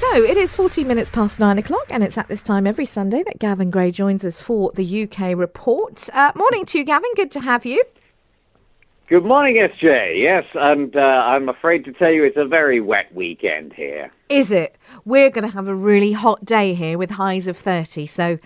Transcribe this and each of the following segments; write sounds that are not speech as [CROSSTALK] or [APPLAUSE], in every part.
So it is 14 minutes past nine o'clock, and it's at this time every Sunday that Gavin Grey joins us for the UK report. Uh, morning to you, Gavin. Good to have you. Good morning, SJ. Yes, and uh, I'm afraid to tell you it's a very wet weekend here. Is it? We're going to have a really hot day here with highs of 30, so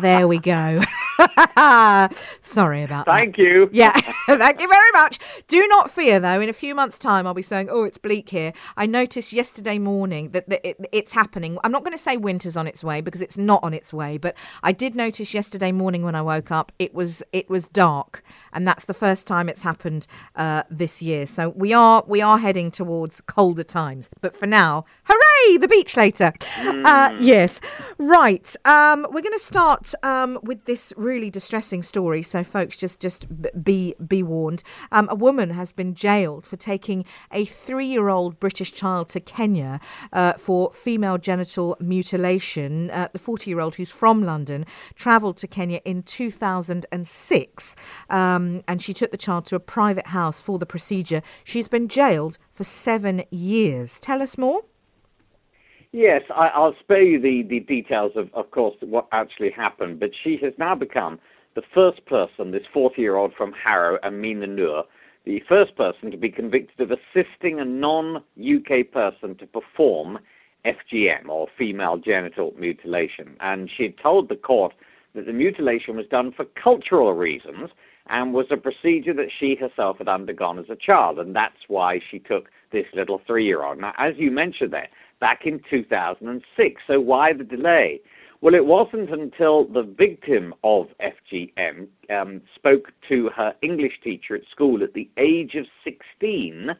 there we go. [LAUGHS] Sorry about Thank that. Thank you. Yeah, [LAUGHS] thank you very much. Do not fear, though. In a few months' time, I'll be saying, "Oh, it's bleak here." I noticed yesterday morning that, that it, it's happening. I'm not going to say winter's on its way because it's not on its way, but I did notice yesterday morning when I woke up, it was it was dark, and that's the first time it's happened uh, this year. So we are we are heading towards colder times. But for now, hooray! The beach later. Uh, yes, right. Um, we're going to start um, with this really distressing story. So, folks, just just be be warned. Um, a woman has been jailed for taking a three-year-old British child to Kenya uh, for female genital mutilation. Uh, the 40-year-old, who's from London, travelled to Kenya in 2006, um, and she took the child to a private house for the procedure. She's been jailed for seven years. Tell us more. Yes, I, I'll spare you the, the details of, of course, what actually happened, but she has now become the first person, this 40 year old from Harrow, Amina Noor, the first person to be convicted of assisting a non UK person to perform FGM, or female genital mutilation. And she told the court that the mutilation was done for cultural reasons and was a procedure that she herself had undergone as a child, and that's why she took this little three year old. Now, as you mentioned there, back in 2006. So why the delay? Well, it wasn't until the victim of FGM um, spoke to her English teacher at school at the age of 16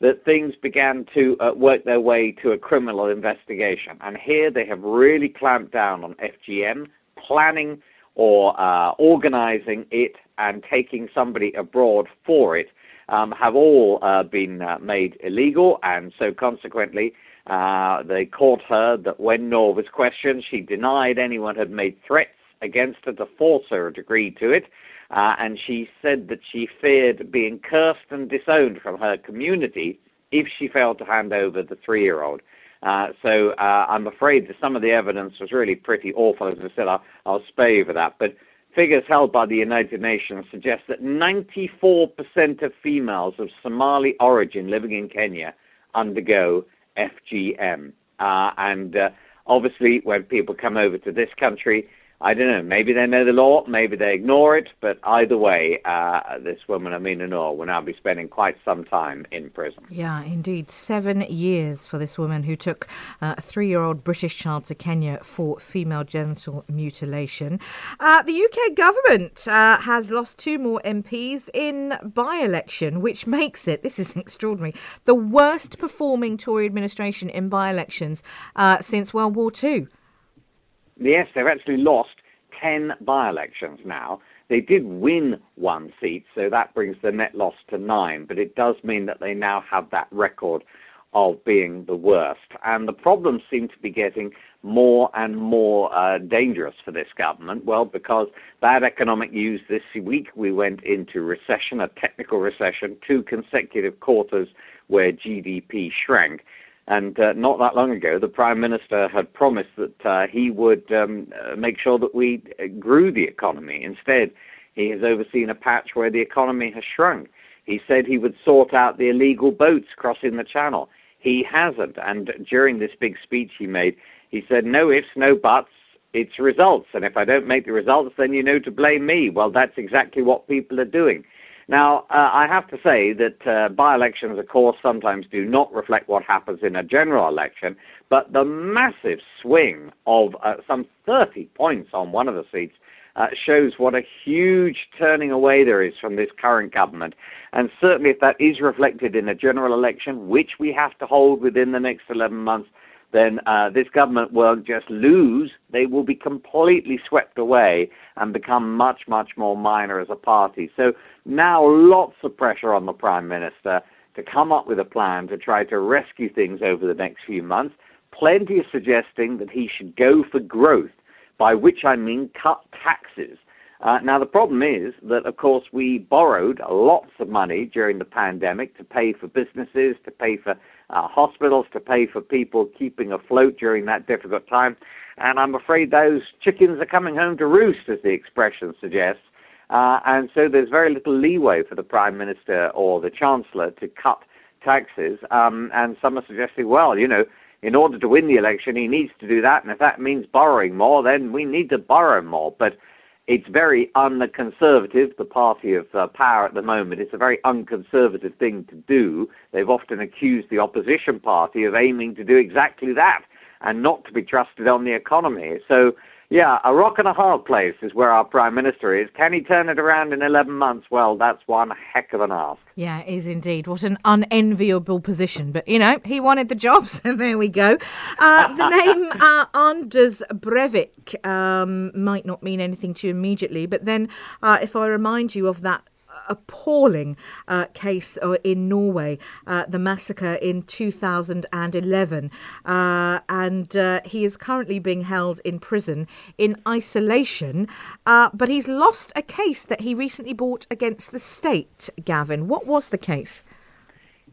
that things began to uh, work their way to a criminal investigation. And here they have really clamped down on FGM, planning or uh, organizing it and taking somebody abroad for it. Um, have all uh, been uh, made illegal, and so consequently, uh, they caught her that when Noor was questioned, she denied anyone had made threats against her to force her to agree to it. Uh, and she said that she feared being cursed and disowned from her community if she failed to hand over the three year old. Uh, so uh, I'm afraid that some of the evidence was really pretty awful. As I said, I'll, I'll spare you for that. But figures held by the United Nations suggest that 94% of females of Somali origin living in Kenya undergo FGM. Uh, and uh, obviously, when people come over to this country, I don't know, maybe they know the law, maybe they ignore it, but either way, uh, this woman, Amina Noor, will now be spending quite some time in prison. Yeah, indeed. Seven years for this woman who took uh, a three year old British child to Kenya for female genital mutilation. Uh, the UK government uh, has lost two more MPs in by election, which makes it, this is [LAUGHS] extraordinary, the worst performing Tory administration in by elections uh, since World War II. Yes, they've actually lost 10 by elections now. They did win one seat, so that brings the net loss to nine, but it does mean that they now have that record of being the worst. And the problems seem to be getting more and more uh, dangerous for this government. Well, because bad economic news this week, we went into recession, a technical recession, two consecutive quarters where GDP shrank. And uh, not that long ago, the Prime Minister had promised that uh, he would um, uh, make sure that we uh, grew the economy. Instead, he has overseen a patch where the economy has shrunk. He said he would sort out the illegal boats crossing the channel. He hasn't. And during this big speech he made, he said, no ifs, no buts, it's results. And if I don't make the results, then you know to blame me. Well, that's exactly what people are doing. Now, uh, I have to say that uh, by elections, of course, sometimes do not reflect what happens in a general election, but the massive swing of uh, some 30 points on one of the seats uh, shows what a huge turning away there is from this current government. And certainly, if that is reflected in a general election, which we have to hold within the next 11 months, then uh, this government won't just lose, they will be completely swept away and become much, much more minor as a party. So now lots of pressure on the Prime Minister to come up with a plan to try to rescue things over the next few months. Plenty of suggesting that he should go for growth, by which I mean cut taxes. Uh, now, the problem is that, of course, we borrowed lots of money during the pandemic to pay for businesses, to pay for uh, hospitals to pay for people keeping afloat during that difficult time. And I'm afraid those chickens are coming home to roost, as the expression suggests. Uh, and so there's very little leeway for the Prime Minister or the Chancellor to cut taxes. Um, and some are suggesting, well, you know, in order to win the election, he needs to do that. And if that means borrowing more, then we need to borrow more. But it's very unconservative, the party of uh, power at the moment. It's a very unconservative thing to do. They've often accused the opposition party of aiming to do exactly that and not to be trusted on the economy. So yeah, a rock and a hard place is where our Prime Minister is. Can he turn it around in 11 months? Well, that's one heck of an ask. Yeah, it is indeed. What an unenviable position. But, you know, he wanted the job, [LAUGHS] so there we go. Uh, the [LAUGHS] name uh, Anders Breivik um, might not mean anything to you immediately, but then uh, if I remind you of that appalling uh, case uh, in Norway, uh, the massacre in 2011. Uh, and uh, he is currently being held in prison in isolation. Uh, but he's lost a case that he recently brought against the state, Gavin. What was the case?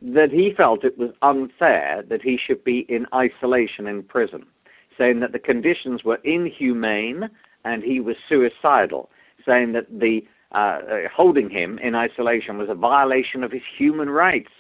That he felt it was unfair that he should be in isolation in prison, saying that the conditions were inhumane and he was suicidal, saying that the uh, uh, holding him in isolation was a violation of his human rights.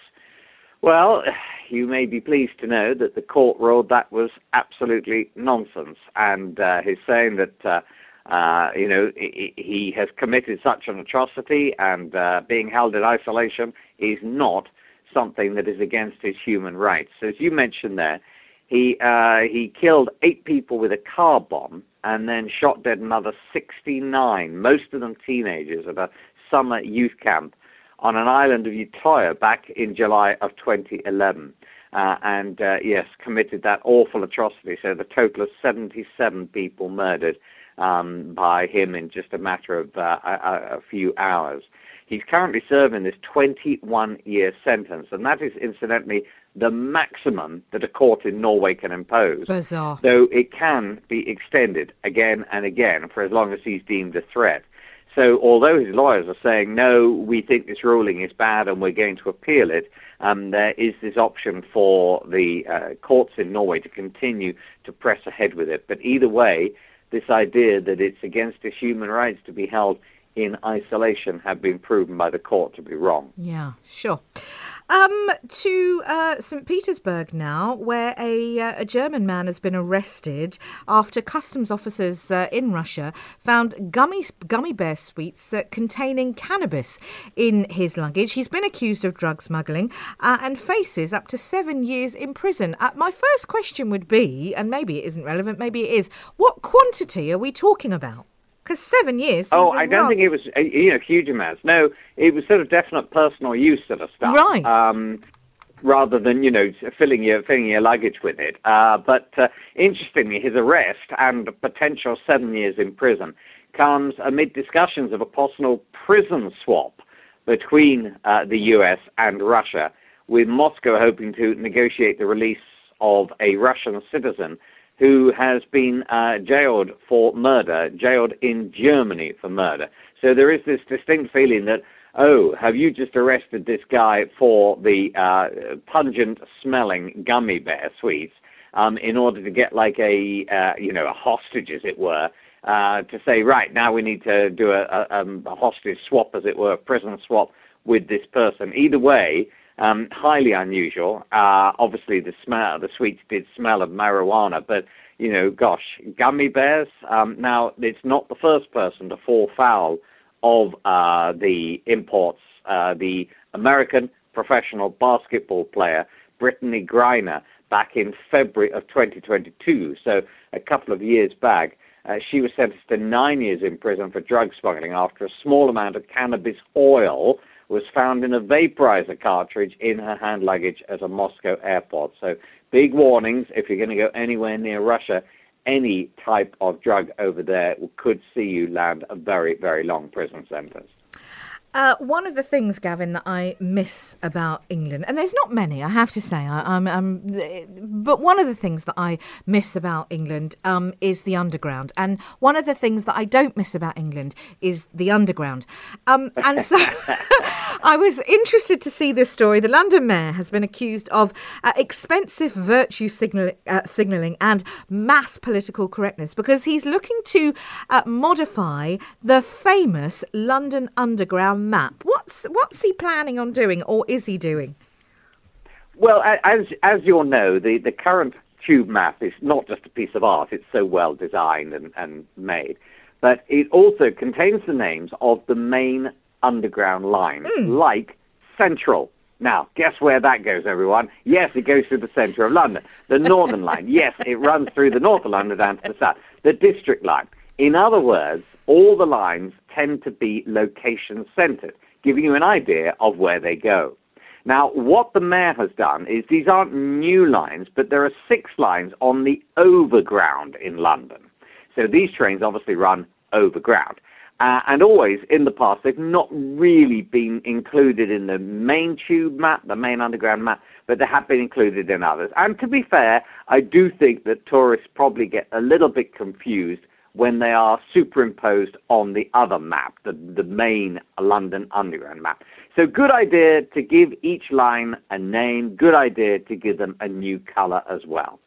Well, [SIGHS] you may be pleased to know that the court ruled that was absolutely nonsense, and uh, he's saying that. Uh, uh, you know, he has committed such an atrocity, and uh, being held in isolation is not something that is against his human rights. As you mentioned there, he uh, he killed eight people with a car bomb and then shot dead another 69, most of them teenagers, at a summer youth camp on an island of Utoya back in July of 2011. Uh, and uh, yes, committed that awful atrocity. So the total of 77 people murdered um, by him in just a matter of uh, a, a, few hours. He's currently serving this 21 year sentence, and that is incidentally the maximum that a court in Norway can impose. Bizarre. Though it can be extended again and again for as long as he's deemed a threat. So, although his lawyers are saying, no, we think this ruling is bad and we're going to appeal it, um, there is this option for the uh, courts in Norway to continue to press ahead with it. But either way, this idea that it's against his human rights to be held in isolation have been proven by the court to be wrong. Yeah, sure. Um, to uh, St. Petersburg now, where a, uh, a, German man has been arrested after customs officers uh, in Russia found gummy, gummy bear sweets uh, containing cannabis in his luggage. He's been accused of drug smuggling uh, and faces up to seven years in prison. Uh, my first question would be, and maybe it isn't relevant, maybe it is, what quantity are we talking about? Because seven years. Oh, I don't think it was uh, you know huge amounts. No, it was sort of definite personal use sort of stuff. Right. Um, rather than you know filling your filling your luggage with it. Uh, but uh, interestingly, his arrest and potential seven years in prison comes amid discussions of a possible prison swap between uh, the U.S. and Russia, with Moscow hoping to negotiate the release of a Russian citizen who has been uh, jailed for murder, jailed in Germany for murder. So there is this distinct feeling that, oh, have you just arrested this guy for the uh, pungent smelling gummy bear sweets um, in order to get like a, uh, you know, a hostage, as it were, uh, to say, right, now we need to do a, a, um, a hostage swap, as it were, a prison swap with this person. Either way, um, highly unusual. Uh, obviously, the smell, the sweets did smell of marijuana, but you know, gosh, gummy bears. Um, now, it's not the first person to fall foul of uh, the imports. Uh, the American professional basketball player Brittney Griner back in February of 2022, so a couple of years back. Uh, she was sentenced to nine years in prison for drug smuggling after a small amount of cannabis oil was found in a vaporizer cartridge in her hand luggage at a Moscow airport. So, big warnings if you're going to go anywhere near Russia. Any type of drug over there could see you land a very, very long prison sentence. Uh, one of the things, Gavin, that I miss about England, and there's not many, I have to say, I, am I'm, but one of the things that I miss about England um, is the underground, and one of the things that I don't miss about England is the underground. Um, and so, [LAUGHS] [LAUGHS] I was interested to see this story. The London mayor has been accused of uh, expensive virtue signal, uh, signalling and mass political correctness because he's looking to uh, modify the famous London Underground map. What's what's he planning on doing, or is he doing? Well, as as you'll know, the, the current tube map is not just a piece of art; it's so well designed and, and made, but it also contains the names of the main underground lines, mm. like Central. Now, guess where that goes, everyone? Yes, it goes through the centre of London. The Northern Line, [LAUGHS] yes, it runs through the north of London down to the south. The District Line. In other words, all the lines tend to be location centered, giving you an idea of where they go. Now, what the mayor has done is these aren't new lines, but there are six lines on the overground in London. So these trains obviously run overground. Uh, and always in the past, they've not really been included in the main tube map, the main underground map, but they have been included in others. And to be fair, I do think that tourists probably get a little bit confused when they are superimposed on the other map, the, the main London Underground map. So good idea to give each line a name, good idea to give them a new colour as well.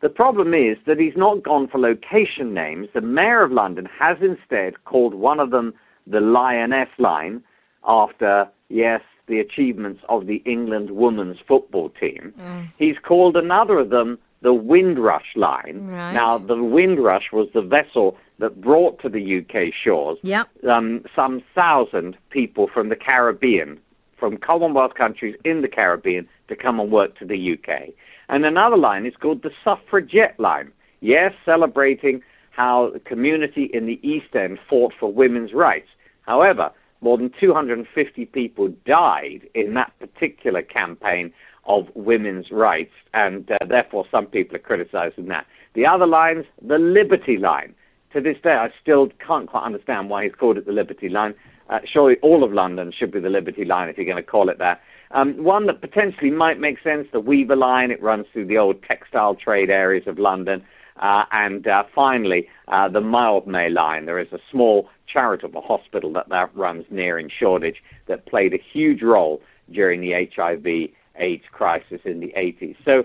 The problem is that he's not gone for location names. The Mayor of London has instead called one of them the Lioness Line after, yes, the achievements of the England women's football team. Mm. He's called another of them the Windrush line. Right. Now, the Windrush was the vessel that brought to the UK shores yep. um, some thousand people from the Caribbean, from Commonwealth countries in the Caribbean, to come and work to the UK. And another line is called the Suffragette line. Yes, celebrating how the community in the East End fought for women's rights. However, more than 250 people died in that particular campaign of women's rights, and uh, therefore some people are criticizing that. The other line's the Liberty line. To this day, I still can't quite understand why he's called it the Liberty line. Uh, surely all of London should be the Liberty line if you're going to call it that. Um, one that potentially might make sense, the Weaver line. It runs through the old textile trade areas of London. Uh, and uh, finally, uh, the Mildmay line. There is a small charitable hospital that, that runs near in Shoreditch that played a huge role during the HIV AIDS crisis in the 80s. So,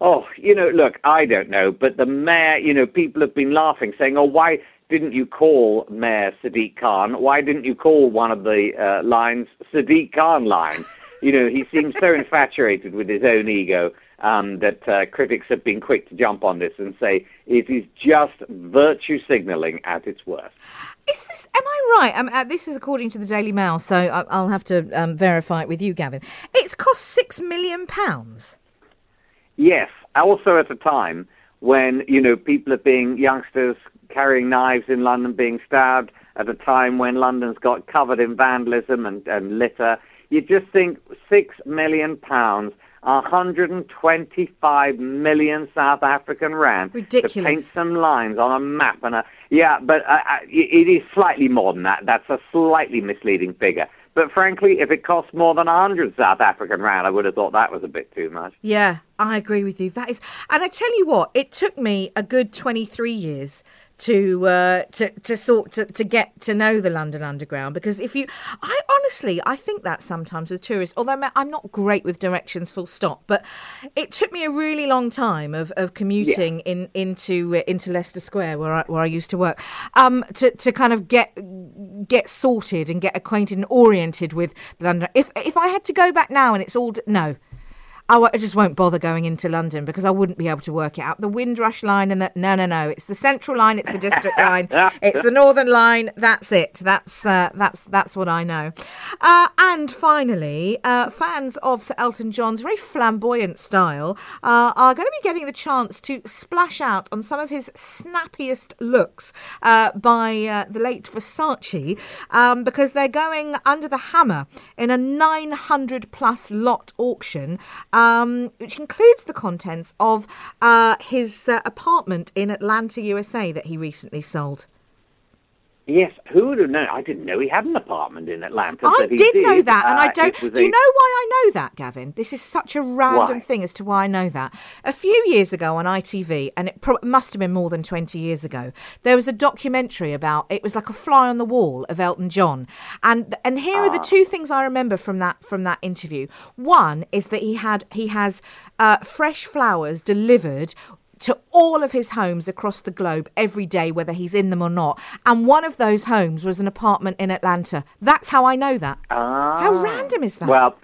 oh, you know, look, I don't know, but the mayor, you know, people have been laughing, saying, oh, why didn't you call Mayor Sadiq Khan? Why didn't you call one of the uh, lines Sadiq Khan line? You know, he seems so [LAUGHS] infatuated with his own ego um, that uh, critics have been quick to jump on this and say it is just virtue signalling at its worst. Is this? Am I right? Um, uh, this is according to the Daily Mail, so I, will have to um, verify it with you, Gavin. It's cost six million pounds. Yes, also at a time when you know people are being youngsters carrying knives in London, being stabbed. At a time when London's got covered in vandalism and, and litter, you just think six million pounds 125 million South African rand Ridiculous. to paint some lines on a map. And a, yeah, but uh, uh it is slightly more than that. That's a slightly misleading figure. But frankly, if it costs more than 100 South African rand, I would have thought that was a bit too much. Yeah, I agree with you. That is, and I tell you what, it took me a good 23 years to uh, to to sort to, to get to know the London Underground because if you, I honestly I think that sometimes with tourists, although I'm not great with directions, full stop, but it took me a really long time of, of commuting yeah. in into uh, into Leicester Square where I where I used to work, um, to to kind of get get sorted and get acquainted and oriented with London. If if I had to go back now and it's all no, I just won't bother going into London because I wouldn't be able to work it out. The Windrush line and the no, no, no. It's the Central line. It's the District [LAUGHS] line. It's the Northern line. That's it. That's uh, that's that's what I know. Uh, and finally, uh, fans of Sir Elton John's very flamboyant style uh, are going to be getting the chance to splash out on some of his snappiest looks uh, by uh, the late Versace um, because they're going under the hammer in a 900 plus lot auction um, which includes the contents of uh, his uh, apartment in Atlanta, USA, that he recently sold. Yes, who would have known? I didn't know he had an apartment in Atlanta. I he did, know that, and I Uh, don't. Do you a- know why I know that, Gavin? This is such a random Why? thing as to why I know that. A few years ago on ITV, and it pro- must have been more than 20 years ago, there was a documentary about it was like a fly on the wall of Elton John. And and here Ah. are the two things I remember from that from that interview. One is that he had he has uh, fresh flowers delivered to all of his homes across the globe every day, whether he's in them or not. And one of those homes was an apartment in Atlanta. That's how I know that. Ah. How random is that? Well,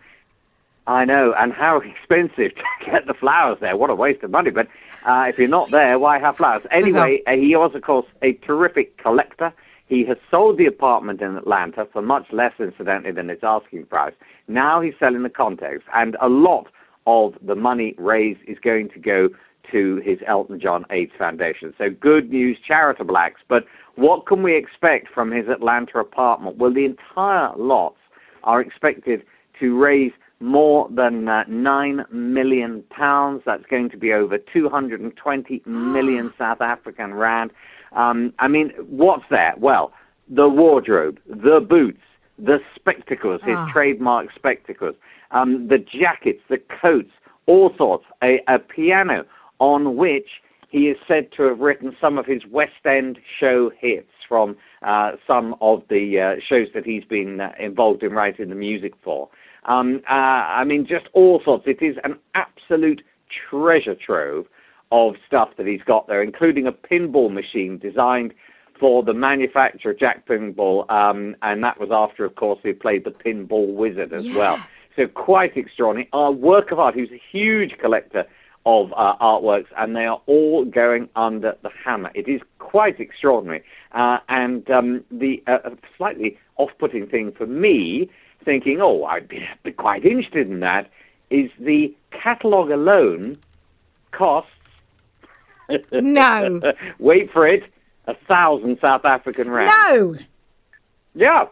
I know, and how [LAUGHS] expensive to get the flowers there. What a waste of money. But uh, if you're not there, why have flowers? Anyway, uh, he was, of course, a terrific collector. He has sold the apartment in Atlanta for much less, incidentally, than its asking price. Now he's selling the context, and a lot of the money raised is going to go to his Elton John AIDS Foundation. So good news, charitable acts. But what can we expect from his Atlanta apartment? Well, the entire lots are expected to raise more than uh, nine million pounds. That's going to be over 220 million [GASPS] South African rand. Um, I mean, what's there? Well, the wardrobe, the boots, the spectacles, his Ah. trademark spectacles, um, the jackets, the coats, all sorts. A, a piano on which he is said to have written some of his West End show hits from uh, some of the uh, shows that he's been uh, involved in writing the music for. Um, uh, I mean, just all sorts. It is an absolute treasure trove of stuff that he's got there, including a pinball machine designed for the manufacturer Jack Pinball, um, and that was after, of course, he played the Pinball Wizard as Yeah. well. So quite extraordinary. A work of art. He was a huge collector of uh, artworks, and they are all going under the hammer. It is quite extraordinary. Uh, and um, the uh, slightly off-putting thing for me, thinking, oh, I'd be, be quite interested in that, is the catalogue alone costs. [LAUGHS] No. [LAUGHS] Wait for it. A thousand South African rand. no. Yeah.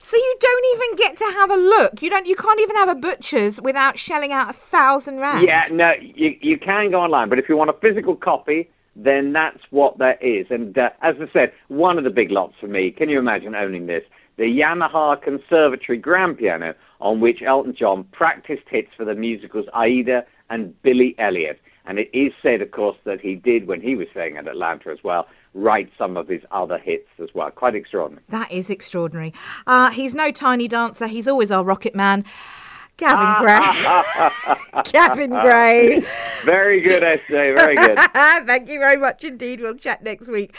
So you don't even get to have a look. You don't. You can't even have a butcher's without shelling out a thousand rand. Yeah, no, you you can go online, but if you want a physical copy, then that's what that is. And uh, as I said, one of the big lots for me. Can you imagine owning this? The Yamaha Conservatory grand piano, on which Elton John practiced hits for the musicals Aida and Billy Elliot. And it is said, of course, that he did when he was staying at Atlanta as well, write some of his other hits as well. Quite extraordinary. That is extraordinary. Uh, he's no tiny dancer. He's always our rocket man. Gavin [LAUGHS] Grey. [LAUGHS] Gavin Grey. Very good, SJ. Very good. [LAUGHS] Thank you very much indeed. We'll chat next week.